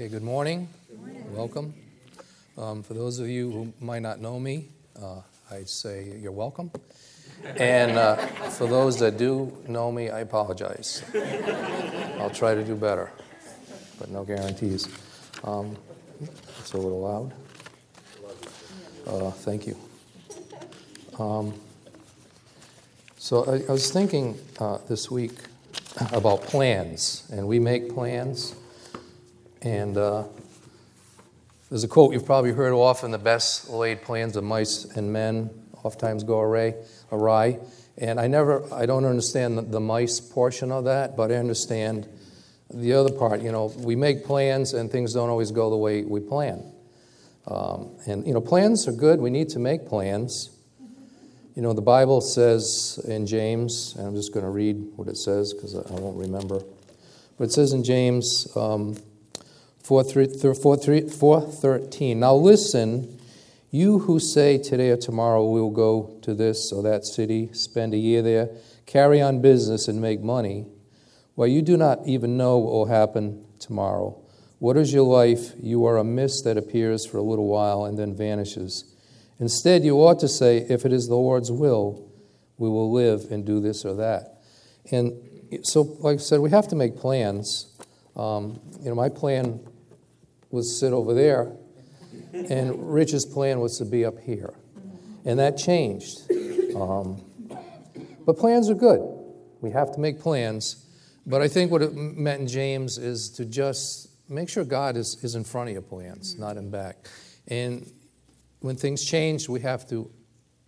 Okay, good morning. Welcome. Um, for those of you who might not know me, uh, I'd say you're welcome. And uh, for those that do know me, I apologize. I'll try to do better, but no guarantees. Um, it's a little loud. Uh, thank you. Um, so I, I, was thinking uh, this week about plans, and we make plans. And uh, there's a quote you've probably heard often the best laid plans of mice and men oftentimes go awry. awry. And I never, I don't understand the, the mice portion of that, but I understand the other part. You know, we make plans and things don't always go the way we plan. Um, and, you know, plans are good. We need to make plans. You know, the Bible says in James, and I'm just going to read what it says because I won't remember. But it says in James um, 4, 13, Now listen, you who say today or tomorrow we will go to this or that city, spend a year there, carry on business, and make money, well, you do not even know what will happen tomorrow. What is your life? You are a mist that appears for a little while and then vanishes. Instead, you ought to say, if it is the Lord's will, we will live and do this or that. And so, like I said, we have to make plans. Um, you know, my plan was sit over there, and Rich's plan was to be up here. And that changed. Um, but plans are good. We have to make plans. But I think what it meant in James is to just make sure God is, is in front of your plans, not in back. And when things change, we have to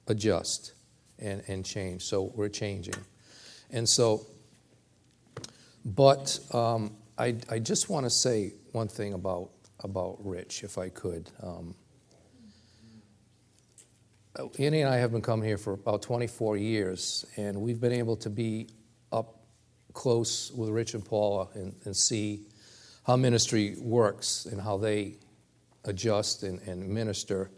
adjust and, and change. So we're changing. And so, but um, I, I just want to say one thing about, about Rich, if I could. Um, Annie and I have been coming here for about 24 years, and we've been able to be up close with Rich and Paula and, and see how ministry works and how they adjust and, and minister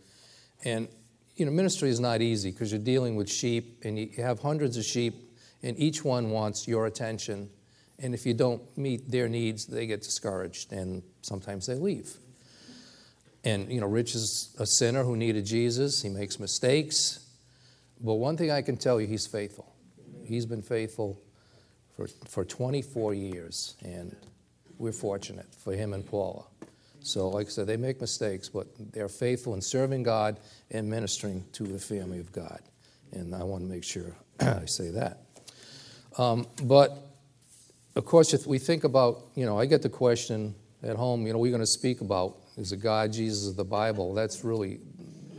and you know, ministry is not easy because you're dealing with sheep and you have hundreds of sheep, and each one wants your attention. And if you don't meet their needs, they get discouraged and sometimes they leave. And you know, Rich is a sinner who needed Jesus. He makes mistakes. But one thing I can tell you, he's faithful. He's been faithful for, for 24 years, and we're fortunate for him and Paula. So, like I said, they make mistakes, but they're faithful in serving God and ministering to the family of God. And I want to make sure I say that. Um, but, of course, if we think about, you know, I get the question at home, you know, we're going to speak about is it God, Jesus, of the Bible? That's really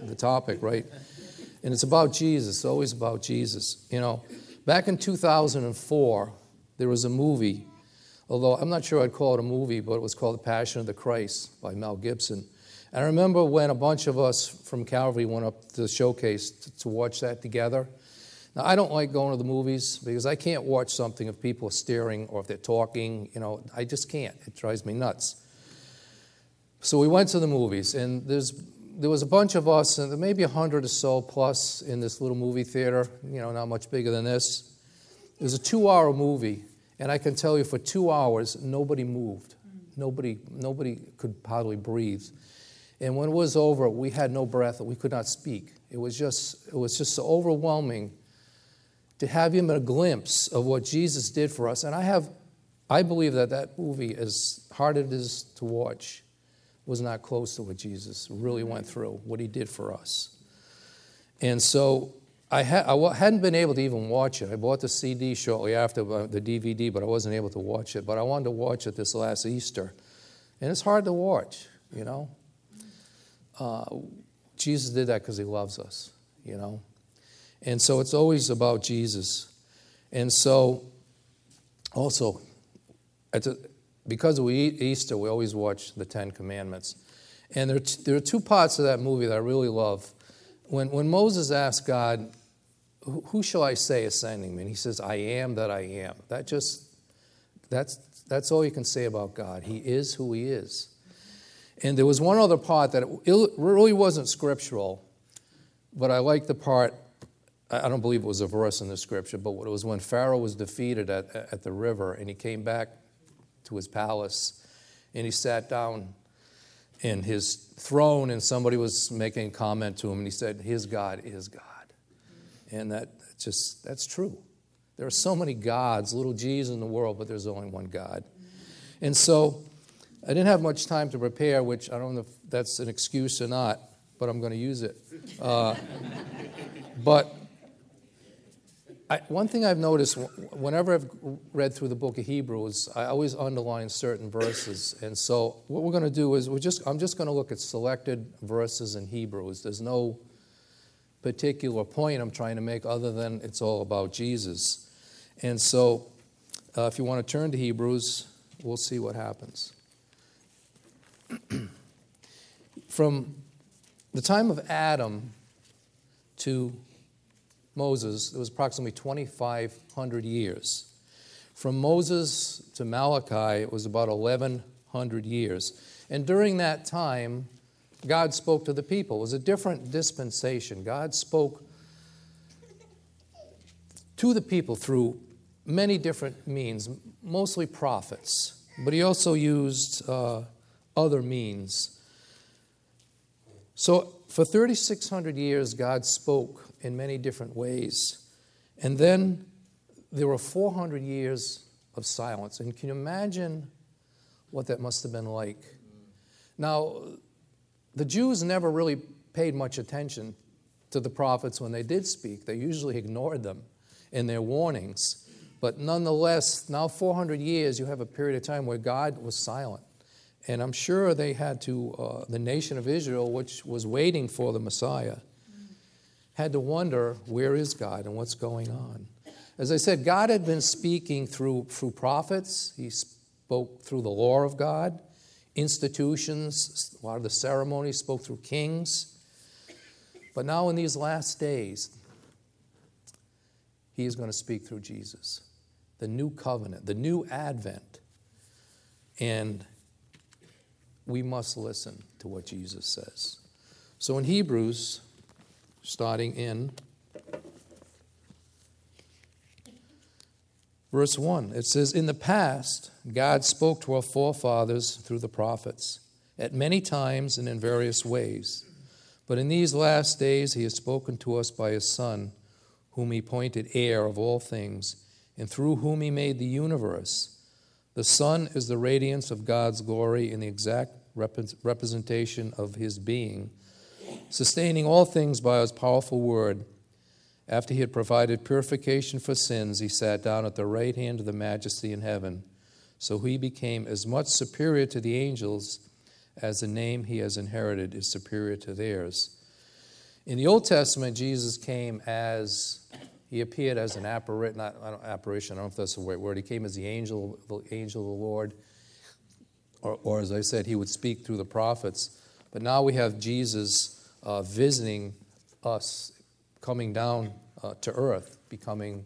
the topic, right? And it's about Jesus, always about Jesus. You know, back in 2004, there was a movie although I'm not sure I'd call it a movie, but it was called The Passion of the Christ by Mel Gibson. And I remember when a bunch of us from Calvary went up to the showcase to, to watch that together. Now, I don't like going to the movies because I can't watch something if people are staring or if they're talking. You know, I just can't. It drives me nuts. So we went to the movies, and there's there was a bunch of us, and maybe a hundred or so plus in this little movie theater. You know, not much bigger than this. It was a two-hour movie, and I can tell you for two hours, nobody moved. Nobody, nobody could hardly breathe. And when it was over, we had no breath. We could not speak. It was just, it was just so overwhelming to have him a glimpse of what Jesus did for us. And I have, I believe that that movie, as hard as it is to watch, was not close to what Jesus really went through, what he did for us. And so I, ha- I hadn't been able to even watch it. I bought the CD shortly after uh, the DVD, but I wasn't able to watch it. But I wanted to watch it this last Easter. And it's hard to watch, you know. Uh, Jesus did that because he loves us, you know. And so it's always about Jesus. And so, also, the, because we eat Easter, we always watch the Ten Commandments. And there, there are two parts of that movie that I really love. When, when Moses asked God, Who shall I say is sending me? And he says, I am that I am. That just, that's, that's all you can say about God. He is who He is. And there was one other part that it really wasn't scriptural, but I like the part, I don't believe it was a verse in the scripture, but it was when Pharaoh was defeated at, at the river and he came back to his palace and he sat down in his throne, and somebody was making a comment to him, and he said, His God is God. And that just, that's true. There are so many gods, little g's in the world, but there's only one God. And so I didn't have much time to prepare, which I don't know if that's an excuse or not, but I'm going to use it. Uh, but I, one thing I've noticed whenever I've read through the book of Hebrews, I always underline certain verses. And so what we're going to do is we're just, I'm just going to look at selected verses in Hebrews. There's no particular point I'm trying to make other than it's all about Jesus. And so uh, if you want to turn to Hebrews, we'll see what happens. From the time of Adam to Moses, it was approximately 2,500 years. From Moses to Malachi, it was about 1,100 years. And during that time, God spoke to the people. It was a different dispensation. God spoke to the people through many different means, mostly prophets, but he also used uh, other means. So for 3,600 years, God spoke in many different ways. And then there were 400 years of silence. And can you imagine what that must have been like? Now, the Jews never really paid much attention to the prophets when they did speak, they usually ignored them in their warnings. But nonetheless, now 400 years, you have a period of time where God was silent. And I'm sure they had to, uh, the nation of Israel, which was waiting for the Messiah, had to wonder where is God and what's going on. As I said, God had been speaking through, through prophets, He spoke through the law of God, institutions, a lot of the ceremonies spoke through kings. But now, in these last days, He is going to speak through Jesus, the new covenant, the new advent. And we must listen to what Jesus says. So in Hebrews, starting in verse 1. It says, In the past, God spoke to our forefathers through the prophets at many times and in various ways. But in these last days, He has spoken to us by His Son, whom He appointed heir of all things, and through whom He made the universe. The Son is the radiance of God's glory and the exact representation of His being sustaining all things by his powerful word. After he had provided purification for sins, he sat down at the right hand of the majesty in heaven. So he became as much superior to the angels as the name he has inherited is superior to theirs. In the Old Testament, Jesus came as he appeared as an apparition, not apparition, I don't know if that's the right word. He came as the angel, the angel of the Lord, or, or as I said, he would speak through the prophets. But now we have Jesus uh, visiting us, coming down uh, to earth, becoming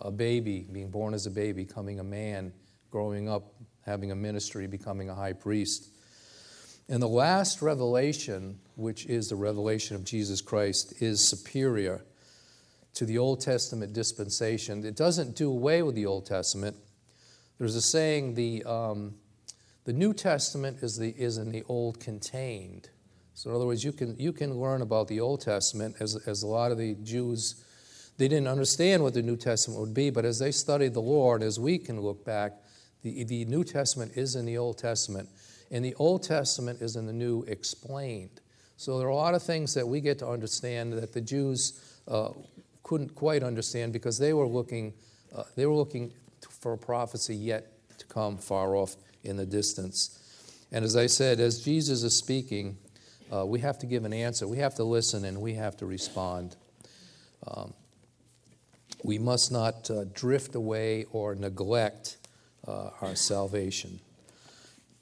a baby, being born as a baby, becoming a man, growing up, having a ministry, becoming a high priest. And the last revelation, which is the revelation of Jesus Christ, is superior to the Old Testament dispensation. It doesn't do away with the Old Testament. There's a saying the, um, the New Testament is, the, is in the Old contained. So, in other words, you can, you can learn about the Old Testament as, as a lot of the Jews, they didn't understand what the New Testament would be, but as they studied the Lord, as we can look back, the, the New Testament is in the Old Testament, and the Old Testament is in the New explained. So, there are a lot of things that we get to understand that the Jews uh, couldn't quite understand because they were looking, uh, they were looking for a prophecy yet to come far off in the distance. And as I said, as Jesus is speaking, uh, we have to give an answer. We have to listen and we have to respond. Um, we must not uh, drift away or neglect uh, our salvation.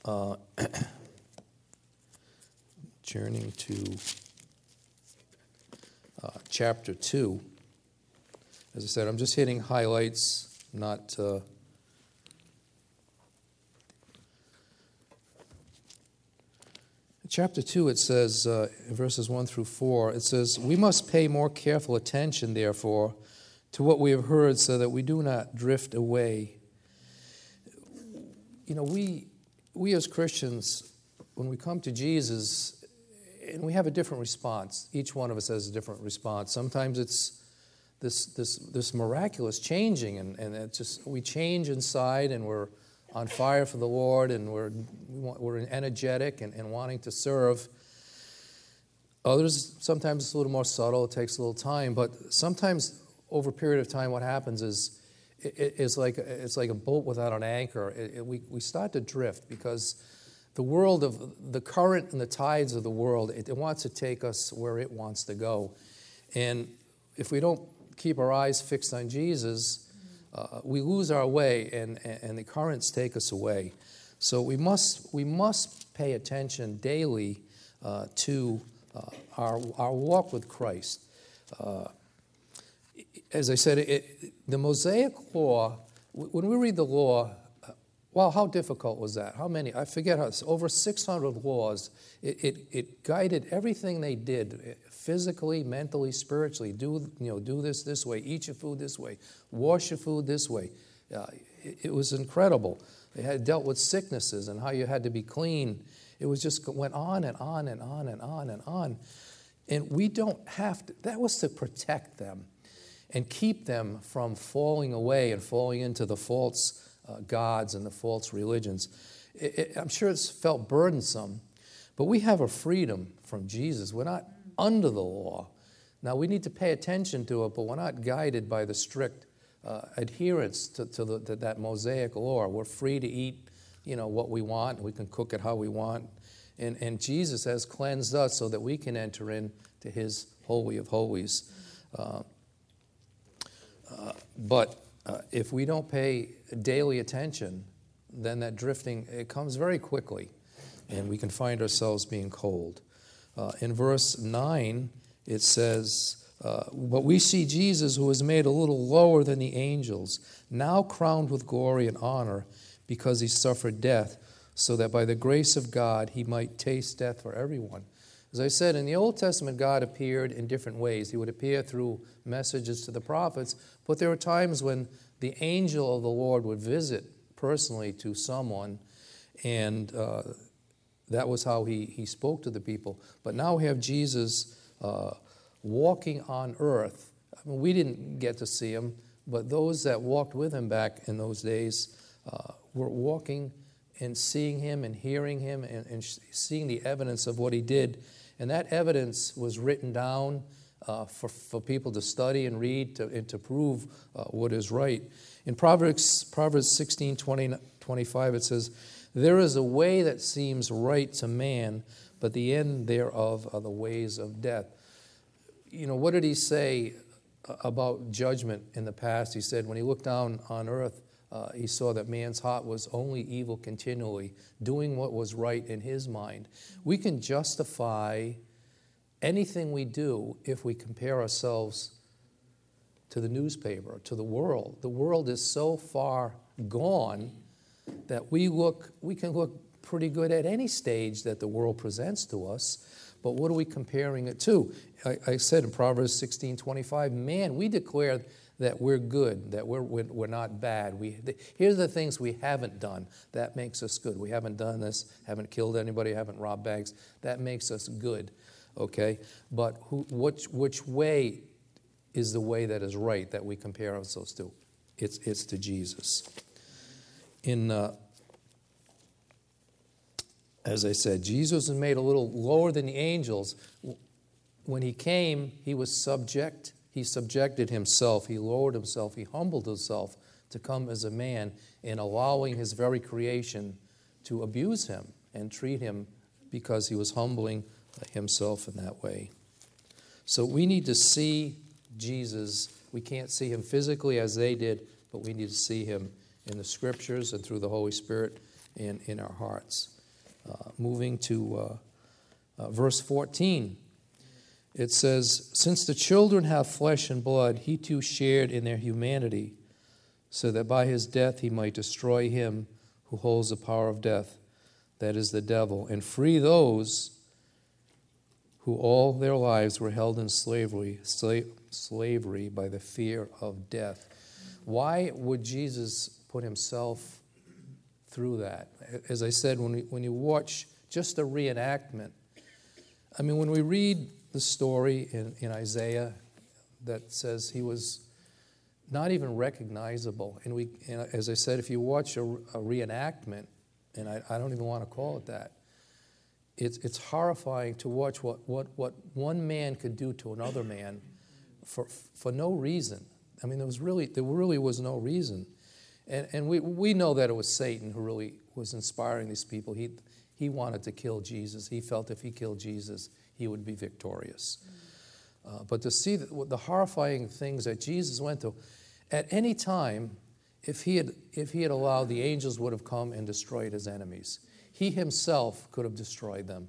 Uh, turning to uh, chapter 2. As I said, I'm just hitting highlights, not chapter 2, it says, uh, verses 1 through 4, it says, We must pay more careful attention, therefore, to what we have heard so that we do not drift away. You know, we, we as Christians, when we come to Jesus, and we have a different response. Each one of us has a different response. Sometimes it's this, this, this miraculous changing, and, and it's just we change inside, and we're on fire for the Lord, and we're, we're energetic and, and wanting to serve. Others, sometimes it's a little more subtle, it takes a little time, but sometimes over a period of time, what happens is it, it's, like, it's like a boat without an anchor. It, it, we, we start to drift because the world of the current and the tides of the world, it, it wants to take us where it wants to go. And if we don't keep our eyes fixed on Jesus, uh, we lose our way and, and the currents take us away. So we must, we must pay attention daily uh, to uh, our, our walk with Christ. Uh, as I said, it, the Mosaic law, when we read the law, well, how difficult was that? How many? I forget how, over 600 laws. It, it, it guided everything they did physically, mentally, spiritually. Do, you know, do this this way, eat your food this way, wash your food this way. Uh, it, it, was incredible. They had dealt with sicknesses and how you had to be clean. It was just went on and on and on and on and on. And we don't have to, that was to protect them and keep them from falling away and falling into the false uh, gods and the false religions. It, it, I'm sure it's felt burdensome, but we have a freedom from Jesus. We're not under the law. Now, we need to pay attention to it, but we're not guided by the strict uh, adherence to, to, the, to, that Mosaic law. We're free to eat, you know, what we want. We can cook it how we want. And, and Jesus has cleansed us so that we can enter into his holy of holies. Uh, uh, but uh, if we don't pay daily attention, then that drifting it comes very quickly, and we can find ourselves being cold. Uh, in verse nine, it says. Uh, but we see Jesus, who was made a little lower than the angels, now crowned with glory and honor because he suffered death, so that by the grace of God he might taste death for everyone. As I said, in the Old Testament, God appeared in different ways. He would appear through messages to the prophets, but there were times when the angel of the Lord would visit personally to someone, and uh, that was how he, he spoke to the people. But now we have Jesus uh, walking on earth. I mean, we didn't get to see him, but those that walked with him back in those days uh, were walking and seeing him and hearing him and, and, seeing the evidence of what he did. And that evidence was written down uh, for, for people to study and read to, and to prove uh, what is right. In Proverbs, Proverbs 16 20, 25, it says, There is a way that seems right to man, but the end thereof are the ways of death. You know, what did he say about judgment in the past? He said, when he looked down on earth, uh, he saw that man's heart was only evil continually, doing what was right in his mind. We can justify anything we do if we compare ourselves to the newspaper, to the world. The world is so far gone that we look we can look pretty good at any stage that the world presents to us. But what are we comparing it to? I, I said in Proverbs 16 25, man, we declare that we're good, that we're, we're not bad. We, the, here's the things we haven't done. That makes us good. We haven't done this, haven't killed anybody, haven't robbed banks. That makes us good okay? But who, which, which way is the way that is right that we compare ourselves to? It's, it's to Jesus. In, uh, as I said, Jesus was made a little lower than the angels. When he came, he was subject. He subjected himself. He lowered himself. He humbled himself to come as a man in allowing his very creation to abuse him and treat him because he was humbling himself in that way. So we need to see Jesus. We can't see him physically as they did, but we need to see him in the scriptures and through the Holy Spirit and in our hearts. Uh, moving to uh, uh, verse 14, it says, Since the children have flesh and blood, he too shared in their humanity, so that by his death he might destroy him who holds the power of death, that is the devil, and free those who all their lives were held in slavery, sla- slavery by the fear of death. Why would Jesus put himself through that? As I said, when, we, when you watch just a reenactment. I mean, when we read the story in, in Isaiah that says he was not even recognizable, and we, and as I said, if you watch a, a reenactment, and I, I don't even want to call it that, it's, it's horrifying to watch what, what, what one man could do to another man for, for no reason. I mean, there was really, there really was no reason. And, and we, we know that it was Satan who really was inspiring these people. He, he wanted to kill Jesus. He felt if he killed Jesus, he would be victorious. Uh, but to see the, the horrifying things that Jesus went through, at any time, if he, had, if he had allowed, the angels would have come and destroyed his enemies. He himself could have destroyed them.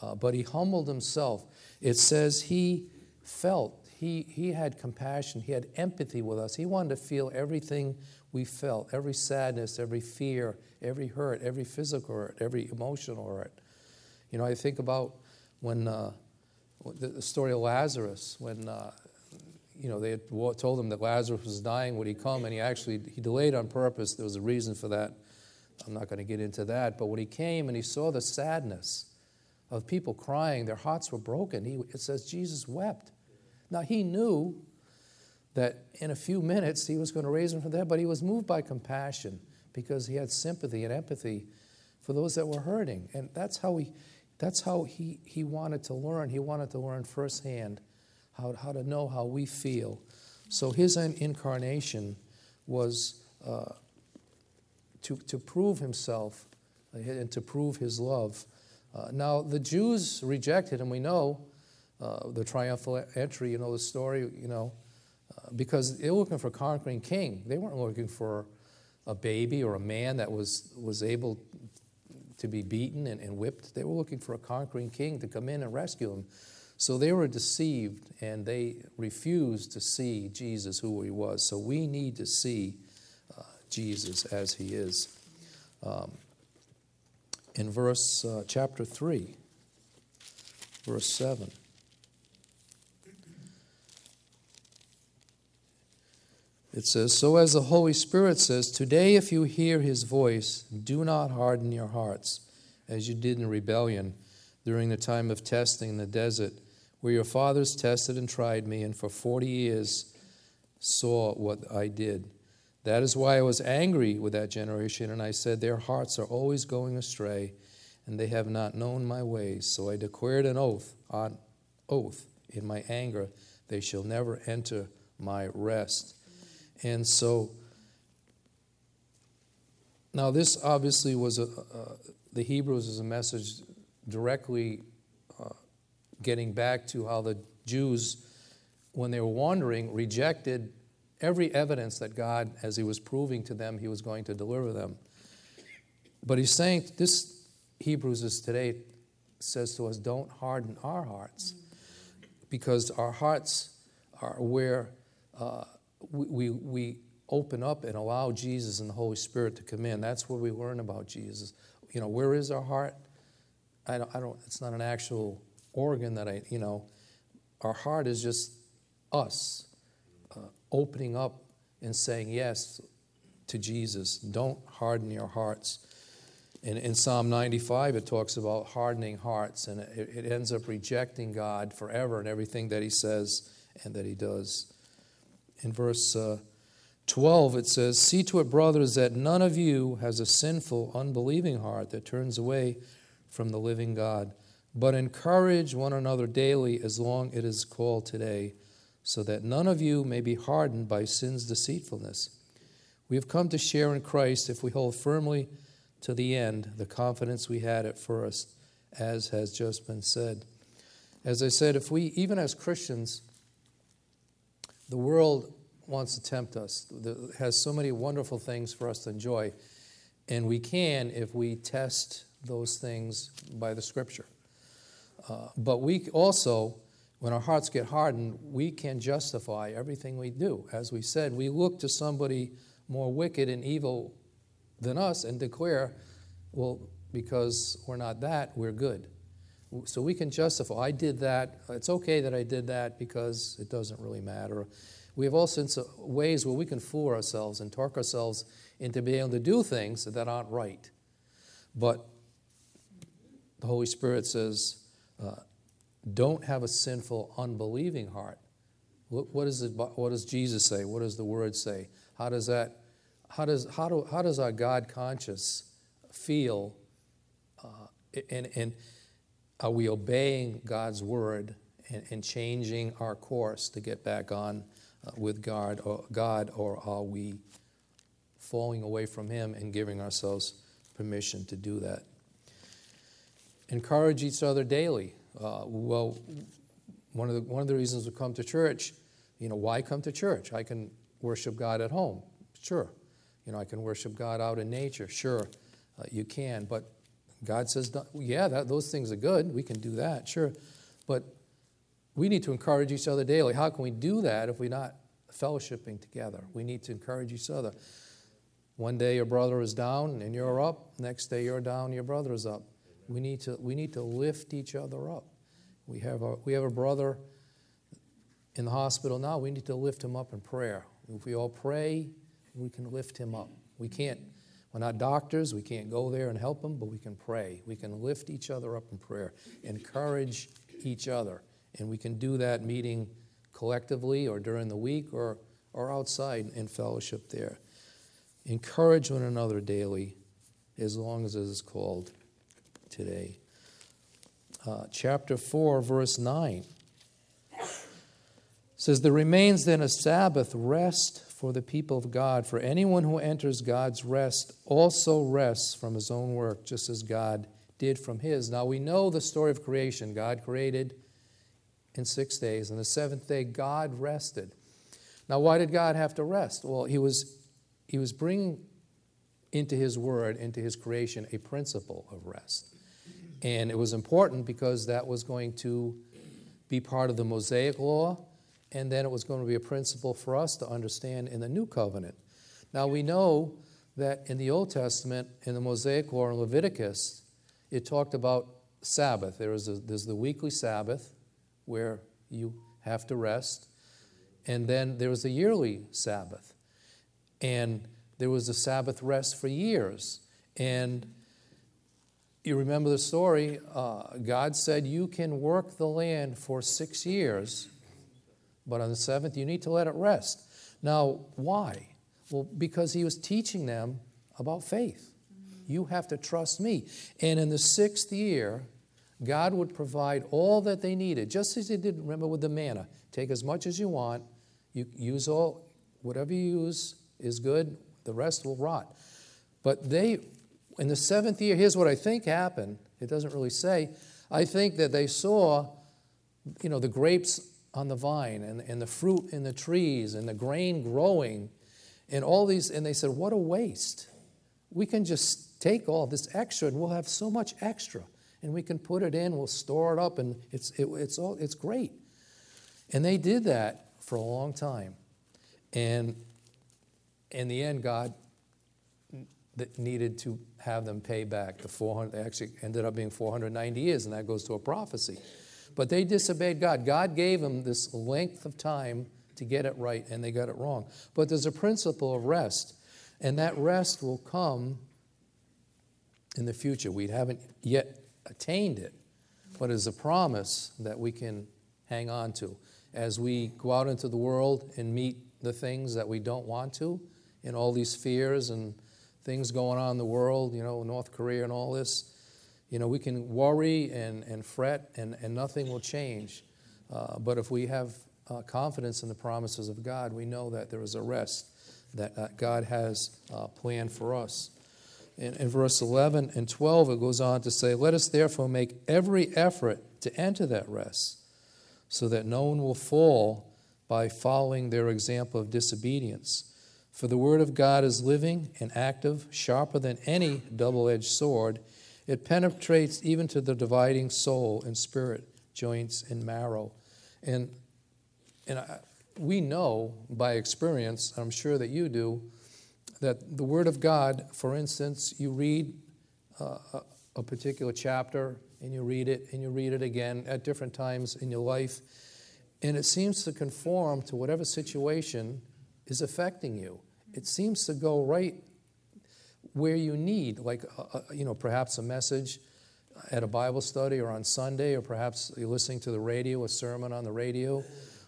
Uh, but he humbled himself. It says he felt, he, he had compassion, he had empathy with us. He wanted to feel everything we felt every sadness, every fear, every hurt, every physical hurt, every emotional hurt. You know, I think about when uh, the story of Lazarus, when uh, you know they had told him that Lazarus was dying, would he come? And he actually he delayed on purpose. There was a reason for that. I'm not going to get into that. But when he came and he saw the sadness of people crying, their hearts were broken. He, it says Jesus wept. Now he knew that in a few minutes he was going to raise him from there, but he was moved by compassion because he had sympathy and empathy for those that were hurting. And that's how he, that's how he, he wanted to learn. He wanted to learn firsthand how, how to know how we feel. So his incarnation was uh, to, to prove himself and to prove his love. Uh, now, the Jews rejected him. We know uh, the triumphal entry, you know the story, you know because they were looking for a conquering king. They weren't looking for a baby or a man that was, was able to be beaten and, and whipped. They were looking for a conquering king to come in and rescue them. So they were deceived and they refused to see Jesus who he was. So we need to see uh, Jesus as he is. Um, in verse uh, chapter 3, verse 7. It says, So as the Holy Spirit says, Today, if you hear his voice, do not harden your hearts, as you did in rebellion during the time of testing in the desert, where your fathers tested and tried me, and for 40 years saw what I did. That is why I was angry with that generation, and I said, Their hearts are always going astray, and they have not known my ways. So I declared an oath, on oath, in my anger, they shall never enter my rest. And so, now this obviously was a, uh, the Hebrews is a message directly uh, getting back to how the Jews, when they were wandering, rejected every evidence that God, as He was proving to them, He was going to deliver them. But He's saying this Hebrews is today says to us, don't harden our hearts, because our hearts are where. Uh, we, we open up and allow Jesus and the Holy Spirit to come in. That's where we learn about Jesus. You know, where is our heart? I don't, I don't it's not an actual organ that I, you know, our heart is just us uh, opening up and saying yes to Jesus. Don't harden your hearts. In, in Psalm 95, it talks about hardening hearts, and it, it ends up rejecting God forever and everything that He says and that He does in verse uh, 12, it says, See to it, brothers, that none of you has a sinful, unbelieving heart that turns away from the living God, but encourage one another daily as long it is called today, so that none of you may be hardened by sin's deceitfulness. We have come to share in Christ if we hold firmly to the end the confidence we had at first, as has just been said. As I said, if we, even as Christians, the world wants to tempt us, it has so many wonderful things for us to enjoy, and we can if we test those things by the scripture. Uh, but we also, when our hearts get hardened, we can justify everything we do. As we said, we look to somebody more wicked and evil than us and declare, well, because we're not that, we're good. So we can justify, I did that. It's okay that I did that because it doesn't really matter. We have all sorts of ways where we can fool ourselves and talk ourselves into being able to do things that aren't right. But the Holy Spirit says, uh, don't have a sinful, unbelieving heart. What, what, is it, what does Jesus say? What does the Word say? How does that, how does, how do, how does our God conscious feel? Uh, and, and are we obeying God's Word and, and changing our course to get back on uh, with God or, God, or are we falling away from Him and giving ourselves permission to do that? Encourage each other daily. Uh, well, one of, the, one of the reasons we come to church, you know, why come to church? I can worship God at home. Sure. You know, I can worship God out in nature. Sure, uh, you can. But God says, yeah, that, those things are good. We can do that. Sure. But we need to encourage each other daily. How can we do that if we're not fellowshipping together? We need to encourage each other. One day your brother is down and you're up. Next day you're down, your brother is up. We need to, we need to lift each other up. We have, a, we have a brother in the hospital now. We need to lift him up in prayer. If we all pray, we can lift him up. We can't, we're not doctors, we can't go there and help them, but we can pray. We can lift each other up in prayer, encourage each other. And we can do that meeting collectively or during the week or, or outside in fellowship there. Encourage one another daily as long as it is called today. Uh, chapter 4, verse 9 says, There remains then a Sabbath rest for the people of God. For anyone who enters God's rest also rests from his own work, just as God did from his. Now we know the story of creation. God created in six days, and the seventh day, God rested. Now, why did God have to rest? Well, he was, he was bringing into his word, into his creation, a principle of rest. And it was important because that was going to be part of the Mosaic law, and then it was going to be a principle for us to understand in the new covenant. Now we know that in the Old Testament, in the Mosaic law in Leviticus, it talked about Sabbath. There is a, there's the weekly Sabbath where you have to rest, and then there was the yearly Sabbath, and there was a Sabbath rest for years, and you remember the story. Uh, God said, You can work the land for six years, but on the seventh, you need to let it rest. Now, why? Well, because He was teaching them about faith. You have to trust me. And in the sixth year, God would provide all that they needed, just as He did, remember, with the manna. Take as much as you want, you use all, whatever you use is good, the rest will rot. But they in the seventh year, here's what I think happened. It doesn't really say. I think that they saw, you know, the grapes on the vine and, and the fruit in the trees and the grain growing and all these, and they said, What a waste. We can just take all this extra and we'll have so much extra. And we can put it in, we'll store it up, and it's, it, it's, all, it's great. And they did that for a long time. And in the end, God that needed to have them pay back the 400 actually ended up being 490 years and that goes to a prophecy but they disobeyed god. God gave them this length of time to get it right and they got it wrong. But there's a principle of rest and that rest will come in the future. We haven't yet attained it but it's a promise that we can hang on to. As we go out into the world and meet the things that we don't want to and all these fears and things going on in the world, you know, North Korea and all this, you know, we can worry and, and fret and, and nothing will change. Uh, but if we have uh, confidence in the promises of God, we know that there is a rest that uh, God has uh, planned for us. In, in verse 11 and 12, it goes on to say, Let us therefore make every effort to enter that rest, so that no one will fall by following their example of disobedience. For the word of God is living and active, sharper than any double edged sword. It penetrates even to the dividing soul and spirit, joints and marrow. And, and I, we know by experience, I'm sure that you do, that the Word of God, for instance, you read uh, a particular chapter and you read it and you read it again at different times in your life, and it seems to conform to whatever situation is affecting you. It seems to go right where you need, like, uh, uh, you know, perhaps a message at a Bible study or on Sunday, or perhaps you're listening to the radio, a sermon on the radio,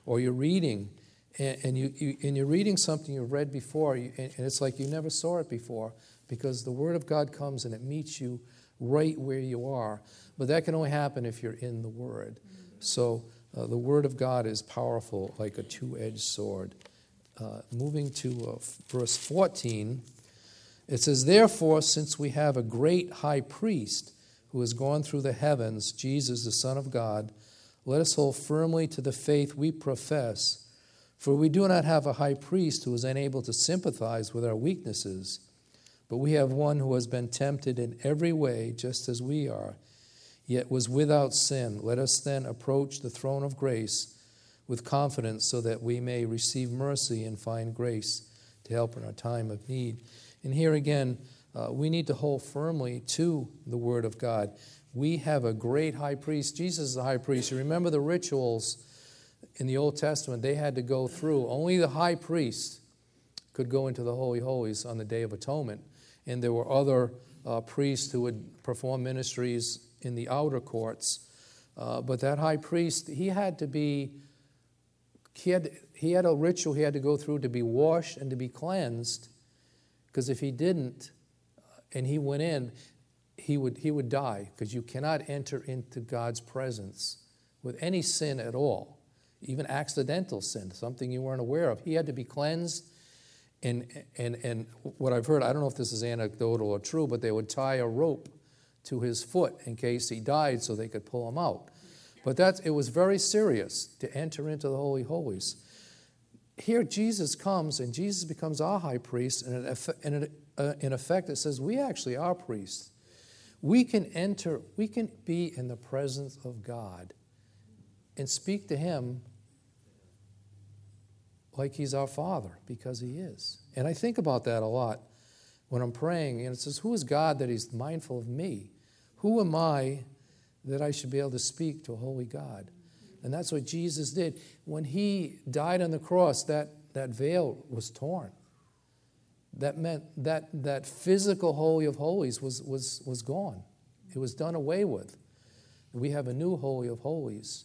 or you're reading, and, and you, you, and you're reading something you've read before, and it's like you never saw it before, because the Word of God comes and it meets you right where you are. But that can only happen if you're in the Word. So uh, the Word of God is powerful like a two edged sword. Uh, moving to uh, verse 14, it says, Therefore, since we have a great high priest who has gone through the heavens, Jesus, the Son of God, let us hold firmly to the faith we profess. For we do not have a high priest who is unable to sympathize with our weaknesses, but we have one who has been tempted in every way, just as we are, yet was without sin. Let us then approach the throne of grace with confidence so that we may receive mercy and find grace to help in our time of need. And here again, uh, we need to hold firmly to the Word of God. We have a great high priest. Jesus is the high priest. You remember the rituals in the Old Testament they had to go through. Only the high priest could go into the Holy Holies on the Day of Atonement. And there were other uh, priests who would perform ministries in the outer courts. Uh, but that high priest, he had to be he had, he had a ritual he had to go through to be washed and to be cleansed, because if he didn't, and he went in, he would, he would die, because you cannot enter into God's presence with any sin at all, even accidental sin, something you weren't aware of. He had to be cleansed. And, and, and what I've heard, I don't know if this is anecdotal or true, but they would tie a rope to his foot in case he died so they could pull him out. But that's, it was very serious to enter into the Holy Holies. Here, Jesus comes and Jesus becomes our high priest, and in, uh, effect, it says we actually are priests. We can enter, we can be in the presence of God and speak to Him like He's our Father, because He is. And I think about that a lot when I'm praying, and it says, Who is God that He's mindful of me? Who am I that I should be able to speak to a holy God. And that's what Jesus did. When he died on the cross, that, that veil was torn. That meant that, that physical Holy of Holies was, was, was gone, it was done away with. We have a new Holy of Holies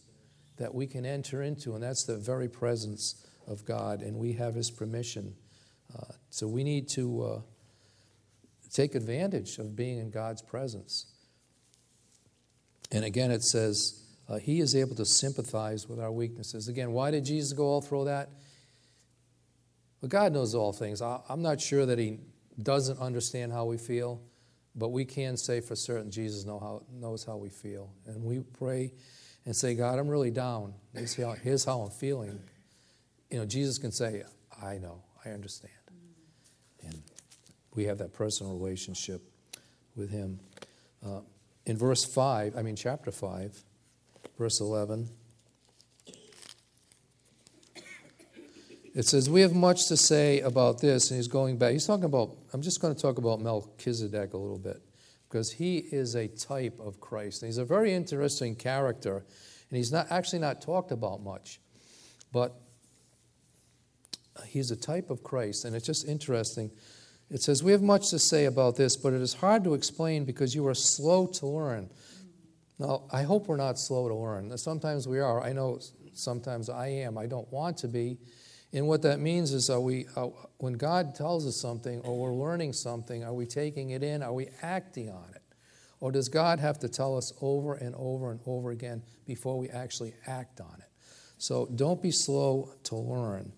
that we can enter into, and that's the very presence of God, and we have His permission. Uh, so we need to uh, take advantage of being in God's presence. And again, it says, uh, He is able to sympathize with our weaknesses. Again, why did Jesus go all through that? Well, God knows all things. I, I'm not sure that He doesn't understand how we feel, but we can say for certain Jesus know how, knows how we feel. And we pray and say, God, I'm really down. Here's how, here's how I'm feeling. You know, Jesus can say, I know, I understand. And we have that personal relationship with Him. Uh, in verse 5, I mean, chapter 5, verse 11, it says, We have much to say about this. And he's going back. He's talking about, I'm just going to talk about Melchizedek a little bit because he is a type of Christ. And he's a very interesting character. And he's not actually not talked about much. But he's a type of Christ. And it's just interesting it says, We have much to say about this, but it is hard to explain because you are slow to learn. Now, I hope we're not slow to learn. Sometimes we are. I know sometimes I am. I don't want to be. And what that means is, are we, uh, when God tells us something or we're learning something, are we taking it in? Are we acting on it? Or does God have to tell us over and over and over again before we actually act on it? So don't be slow to learn.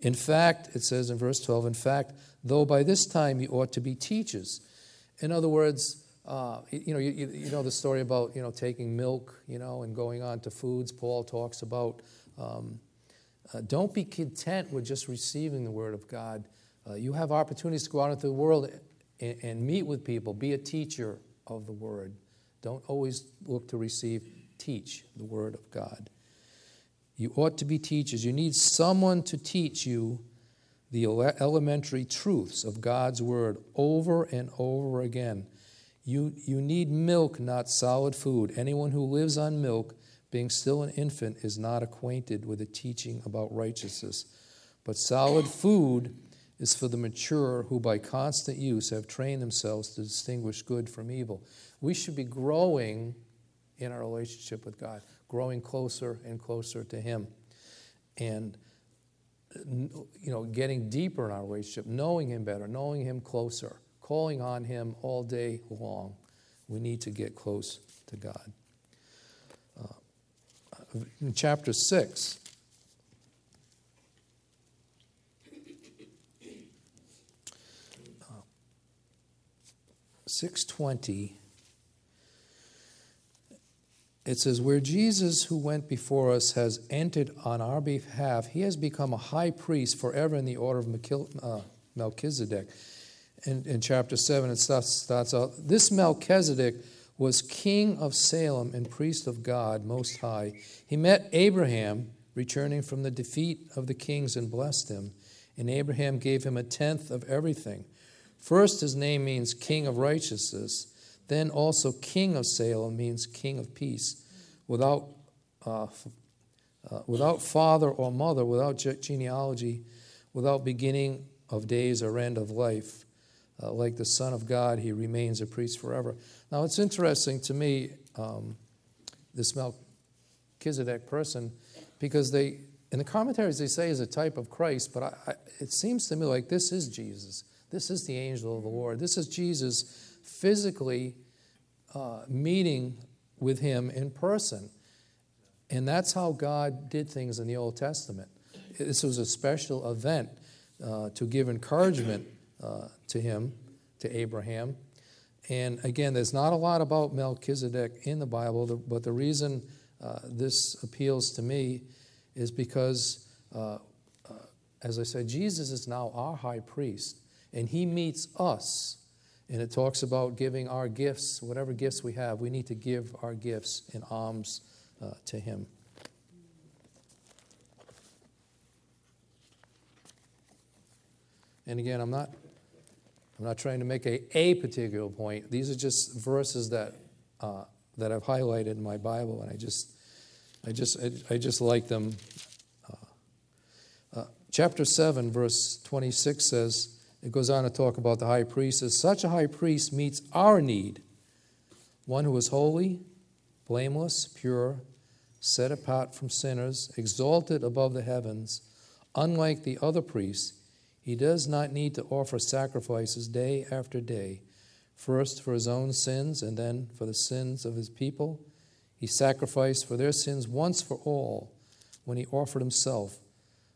In fact, it says in verse 12, in fact, though by this time you ought to be teachers. In other words, uh, you know, you, you, know the story about you know taking milk, you know, and going on to foods. Paul talks about um, uh, don't be content with just receiving the word of God. Uh, you have opportunities to go out into the world and, and, meet with people. Be a teacher of the word. Don't always look to receive. Teach the word of God. You ought to be teachers. You need someone to teach you the elementary truths of God's Word over and over again. You, you need milk, not solid food. Anyone who lives on milk, being still an infant, is not acquainted with the teaching about righteousness. But solid food is for the mature who, by constant use, have trained themselves to distinguish good from evil. We should be growing in our relationship with God, growing closer and closer to Him. And you know, getting deeper in our relationship, knowing Him better, knowing Him closer, calling on Him all day long. We need to get close to God. Uh, in chapter 6, 620, it says, Where Jesus, who went before us, has entered on our behalf, he has become a high priest forever in the order of uh, Melchizedek. In, in chapter 7, it starts, starts out This Melchizedek was king of Salem and priest of God Most High. He met Abraham returning from the defeat of the kings and blessed him. And Abraham gave him a tenth of everything. First, his name means King of Righteousness. Then also King of Salem means King of Peace. Without, uh, uh, without father or mother, without genealogy, without beginning of days or end of life, uh, like the Son of God, he remains a priest forever. Now, it's interesting to me, um, this Melchizedek person, because they, in the commentaries, they say is a type of Christ, but I, I, it seems to me like this is Jesus. This is the angel of the Lord. This is Jesus physically uh, meeting with him in person. And that's how God did things in the Old Testament. This was a special event uh, to give encouragement uh, to him, to Abraham. And again, there's not a lot about Melchizedek in the Bible, but the reason uh, this appeals to me is because, uh, uh, as I said, Jesus is now our high priest and He meets us. And it talks about giving our gifts, whatever gifts we have, we need to give our gifts in alms uh, to Him. And again, I'm not, I'm not trying to make a, a particular point. These are just verses that, uh, that I've highlighted in my Bible, and I just, I just, I, I just like them. Uh, uh, chapter 7, verse 26 says, it goes on to talk about the high priest as such a high priest meets our need one who is holy, blameless, pure, set apart from sinners, exalted above the heavens. Unlike the other priests, he does not need to offer sacrifices day after day, first for his own sins and then for the sins of his people. He sacrificed for their sins once for all when he offered himself.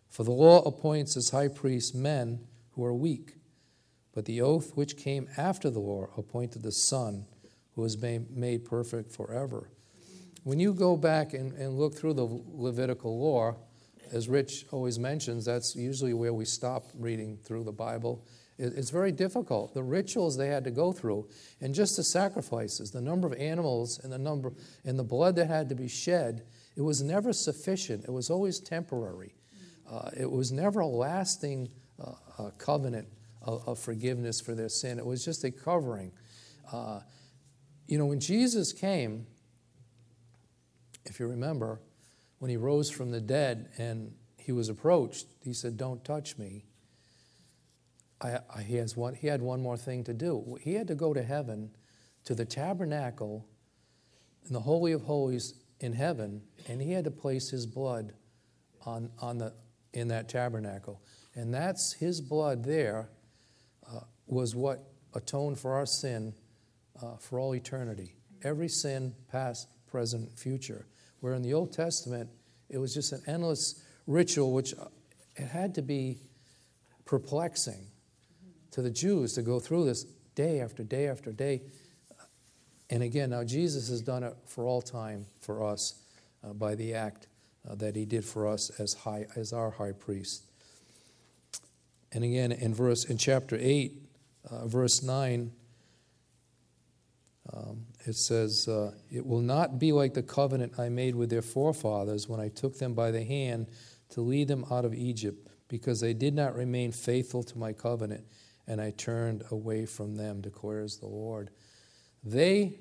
For the law appoints as high priests men who are weak. But the oath which came after the law appointed the Son who was made perfect forever. When you go back and, and look through the Levitical law, as Rich always mentions, that's usually where we stop reading through the Bible. It's very difficult. The rituals they had to go through, and just the sacrifices, the number of animals and the number and the blood that had to be shed, it was never sufficient. It was always temporary. Uh, it was never a lasting uh, uh, covenant of, of, forgiveness for their sin. It was just a covering. Uh, you know, when Jesus came, if you remember, when he rose from the dead and he was approached, he said, Don't touch me. I, I, he, has one, he had one more thing to do. He had to go to heaven, to the tabernacle in the Holy of Holies in heaven, and he had to place his blood on, on the, in that tabernacle. And that's his blood there uh, was what atoned for our sin uh, for all eternity. Every sin, past, present, future. Where in the Old Testament, it was just an endless ritual, which uh, it had to be perplexing to the Jews to go through this day after day after day. And again, now Jesus has done it for all time for us uh, by the act uh, that he did for us as high as our high priest. And again, in verse in chapter eight, uh, verse nine, um, it says, uh, "It will not be like the covenant I made with their forefathers when I took them by the hand to lead them out of Egypt, because they did not remain faithful to my covenant, and I turned away from them," declares the Lord. They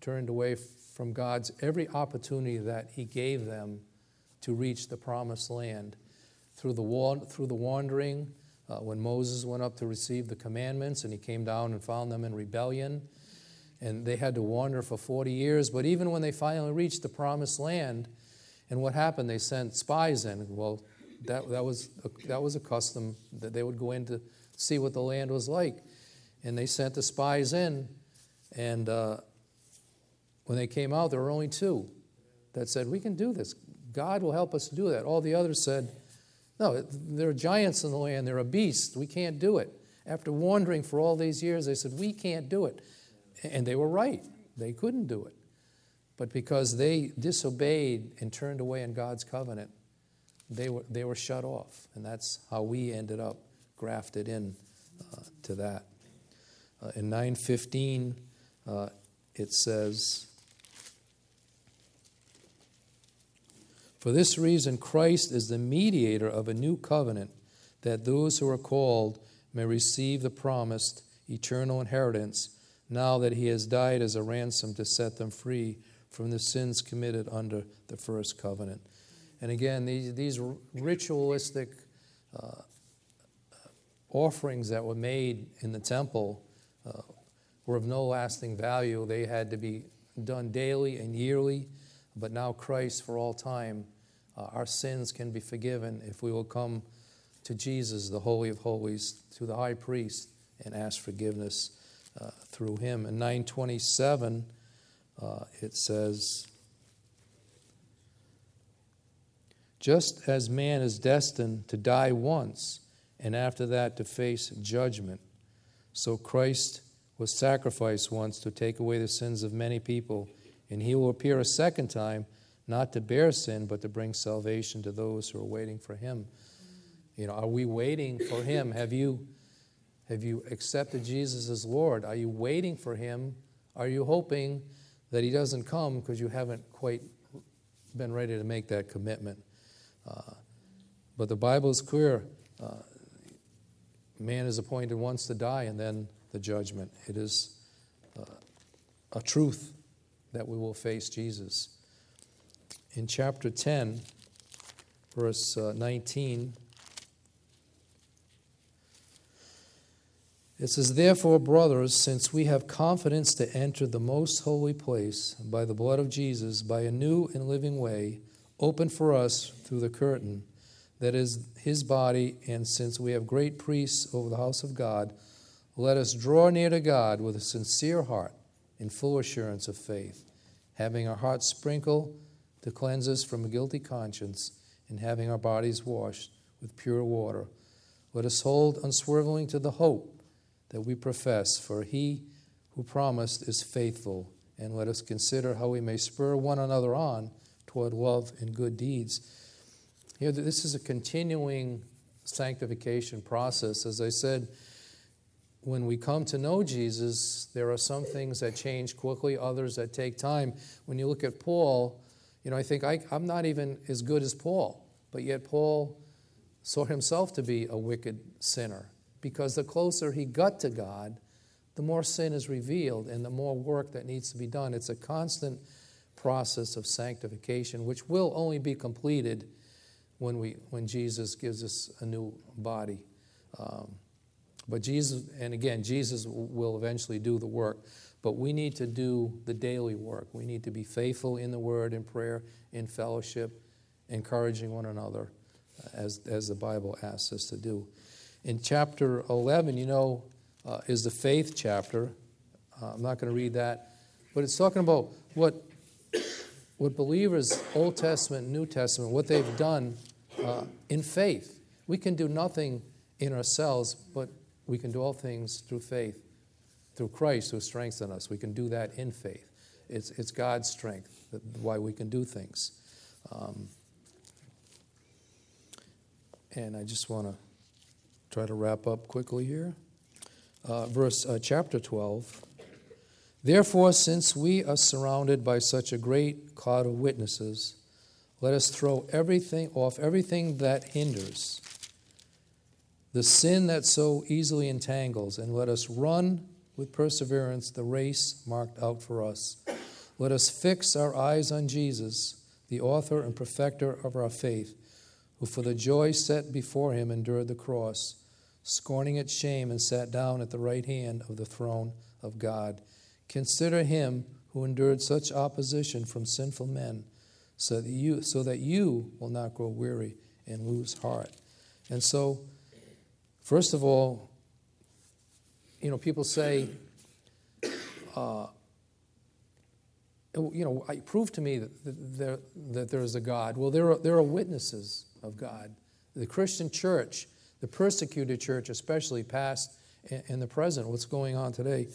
turned away from God's every opportunity that He gave them to reach the promised land through the, through the wandering, uh, when Moses went up to receive the commandments and he came down and found them in rebellion. And they had to wander for 40 years. But even when they finally reached the promised land, and what happened? They sent spies in. Well, that, that, was, a, that was a custom that they would go in to see what the land was like. And they sent the spies in. And uh, when they came out, there were only two that said, We can do this. God will help us do that. All the others said, No, there are giants in the land, there are beasts. We can't do it. After wandering for all these years, they said, We can't do it. And they were right. They couldn't do it. But because they disobeyed and turned away in God's covenant, they were, they were shut off. And that's how we ended up grafted in uh, to that. Uh, in 915, uh, it says, For this reason, Christ is the mediator of a new covenant, that those who are called may receive the promised eternal inheritance, now that he has died as a ransom to set them free from the sins committed under the first covenant. And again, these, these ritualistic uh, offerings that were made in the temple uh, were of no lasting value. They had to be done daily and yearly, but now Christ for all time, uh, our sins can be forgiven if we will come to Jesus, the Holy of Holies, to the high priest, and ask forgiveness uh, through him. In 927, uh, it says, Just as man is destined to die once and after that to face judgment, so Christ was sacrificed once to take away the sins of many people, and he will appear a second time, not to bear sin, but to bring salvation to those who are waiting for him. You know, are we waiting for him? Have you have you accepted Jesus as Lord? Are you waiting for him? Are you hoping that he doesn't come because you haven't quite been ready to make that commitment? Uh, but the Bible is clear. Uh, man is appointed once to die and then the judgment. It is uh, a truth that we will face Jesus. In chapter 10, verse uh, 19, it says, Therefore, brothers, since we have confidence to enter the most holy place by the blood of Jesus, by a new and living way, open for us through the curtain that is his body, and since we have great priests over the house of God, let us draw near to God with a sincere heart in full assurance of faith, having our hearts sprinkled to cleanse us from a guilty conscience, and having our bodies washed with pure water. Let us hold unswervingly to the hope that we profess, for he who promised is faithful. And let us consider how we may spur one another on toward love and good deeds. You know, this is a continuing sanctification process. As I said, when we come to know Jesus, there are some things that change quickly, others that take time. When you look at Paul, you know, I think I, I'm not even as good as Paul, but yet Paul saw himself to be a wicked sinner because the closer he got to God, the more sin is revealed and the more work that needs to be done. It's a constant process of sanctification, which will only be completed when, we, when Jesus gives us a new body. Um, but Jesus, and again, Jesus will eventually do the work. But we need to do the daily work. We need to be faithful in the word, in prayer, in fellowship, encouraging one another, uh, as, as the Bible asks us to do. In chapter 11, you know, uh, is the faith chapter. Uh, I'm not going to read that, but it's talking about what what believers, Old Testament, New Testament, what they've done uh, in faith. We can do nothing in ourselves, but we can do all things through faith, through Christ who strengthens us. We can do that in faith. It's, it's God's strength that, why we can do things. Um, and I just want to try to wrap up quickly here. Uh, verse uh, chapter 12 Therefore, since we are surrounded by such a great cloud of witnesses, let us throw everything off everything that hinders, the sin that so easily entangles, and let us run with perseverance the race marked out for us. Let us fix our eyes on Jesus, the author and perfecter of our faith, who for the joy set before him endured the cross scorning its shame, and sat down at the right hand of the throne of God. Consider him who endured such opposition from sinful men, so that you, so that you will not grow weary and lose heart. And so, first of all, you know, people say, uh, you know, prove to me that there, that there is a God. Well, there are, there are witnesses of God. The Christian church, the persecuted church, especially past and the present, what's going on today,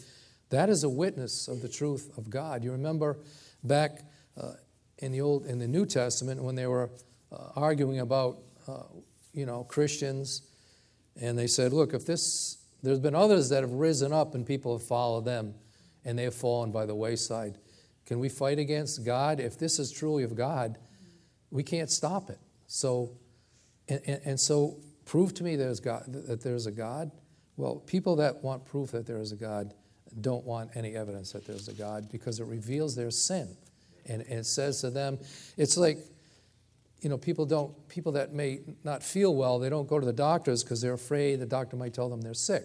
that is a witness of the truth of God. You remember back uh, in the Old, in the New Testament, when they were uh, arguing about, uh, you know, Christians, and they said, look, if this, there's been others that have risen up and people have followed them, and they have fallen by the wayside. Can we fight against God? If this is truly of God, we can't stop it. So, and, and, and so, prove to me there's God, that there's a God. Well, people that want proof that there is a God don't want any evidence that there's a God because it reveals their sin. And, and it says to them, it's like, you know, people don't, people that may not feel well, they don't go to the doctors because they're afraid the doctor might tell them they're sick.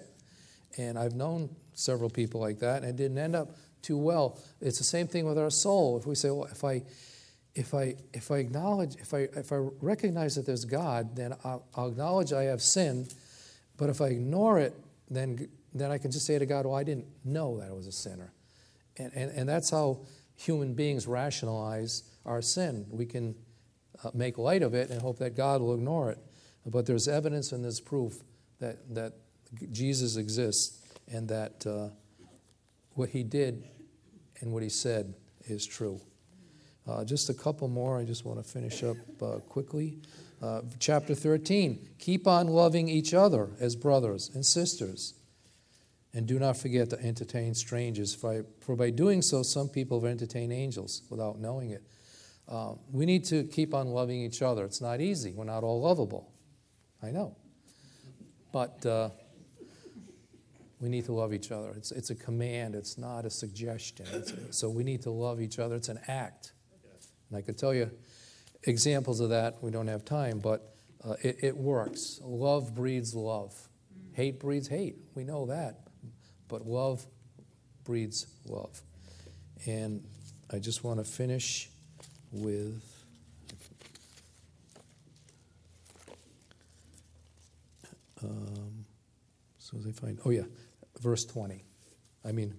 And I've known several people like that, and it didn't end up too well. It's the same thing with our soul. If we say, well, if I, if I, if I acknowledge, if I, if I recognize that there's God, then I'll, I'll acknowledge I have sin. But if I ignore it, then, then I can just say to God, well, I didn't know that I was a sinner. And, and, and that's how human beings rationalize our sin. We can uh, make light of it and hope that God will ignore it. But there's evidence and there's proof that, that Jesus exists and that uh, what he did and what he said is true. Uh, just a couple more. I just want to finish up uh, quickly. Uh, chapter 13 Keep on loving each other as brothers and sisters. And do not forget to entertain strangers, for, for by doing so, some people have entertained angels without knowing it. Uh, we need to keep on loving each other. It's not easy. We're not all lovable. I know. But uh, we need to love each other. It's, it's a command, it's not a suggestion. A, so we need to love each other. It's an act. And I could tell you examples of that. We don't have time, but uh, it, it works. Love breeds love, hate breeds hate. We know that. But love breeds love. And I just want to finish with. Um, so they find, oh yeah, verse 20. I mean,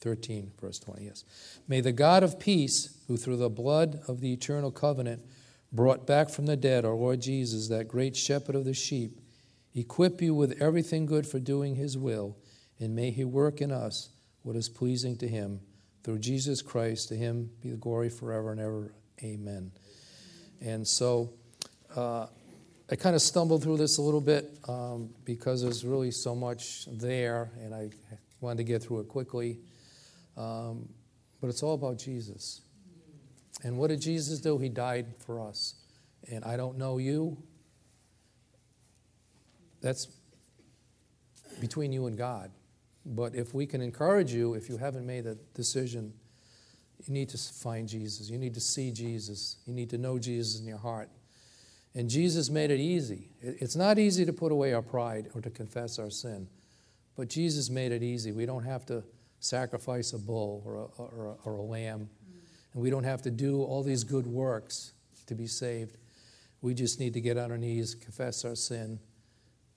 13, verse 20, yes. May the God of peace, who through the blood of the eternal covenant brought back from the dead our Lord Jesus, that great shepherd of the sheep, equip you with everything good for doing his will, and may he work in us what is pleasing to him. Through Jesus Christ, to him be the glory forever and ever. Amen. And so, uh, I kind of stumbled through this a little bit um, because there's really so much there, and I wanted to get through it quickly. Um, but it's all about Jesus. And what did Jesus do? He died for us. And I don't know you. That's between you and God. But if we can encourage you, if you haven't made a decision, you need to find Jesus. You need to see Jesus. You need to know Jesus in your heart. And Jesus made it easy. It's not easy to put away our pride or to confess our sin, but Jesus made it easy. We don't have to sacrifice a bull or a, or a, or a lamb, and we don't have to do all these good works to be saved. We just need to get on our knees, confess our sin,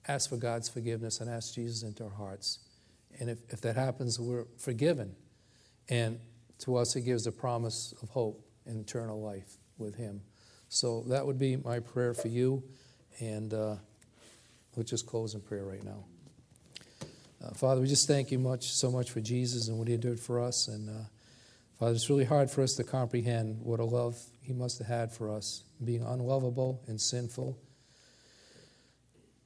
ask for God's forgiveness, and ask Jesus into our hearts. And if, if that happens, we're forgiven. And to us, it gives a promise of hope and eternal life with Him. So that would be my prayer for you. And uh, we'll just close in prayer right now. Uh, Father, we just thank you much, so much for Jesus and what he did for us. And uh, Father, it's really hard for us to comprehend what a love he must have had for us, being unlovable and sinful.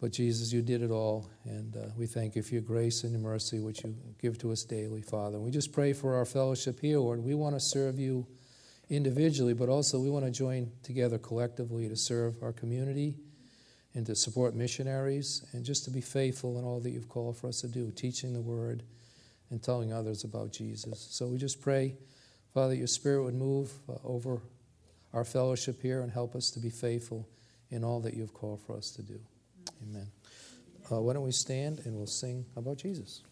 But Jesus, you did it all, and uh, we thank you for your grace and your mercy, which you give to us daily, Father. And We just pray for our fellowship here, Lord. We want to serve you individually, but also we want to join together collectively to serve our community and to support missionaries and just to be faithful in all that you've called for us to do, teaching the word and telling others about Jesus. So we just pray, Father, your spirit would move uh, over our fellowship here and help us to be faithful in all that you've called for us to do. Amen. uh, why don't we stand and we'll sing about Jesus?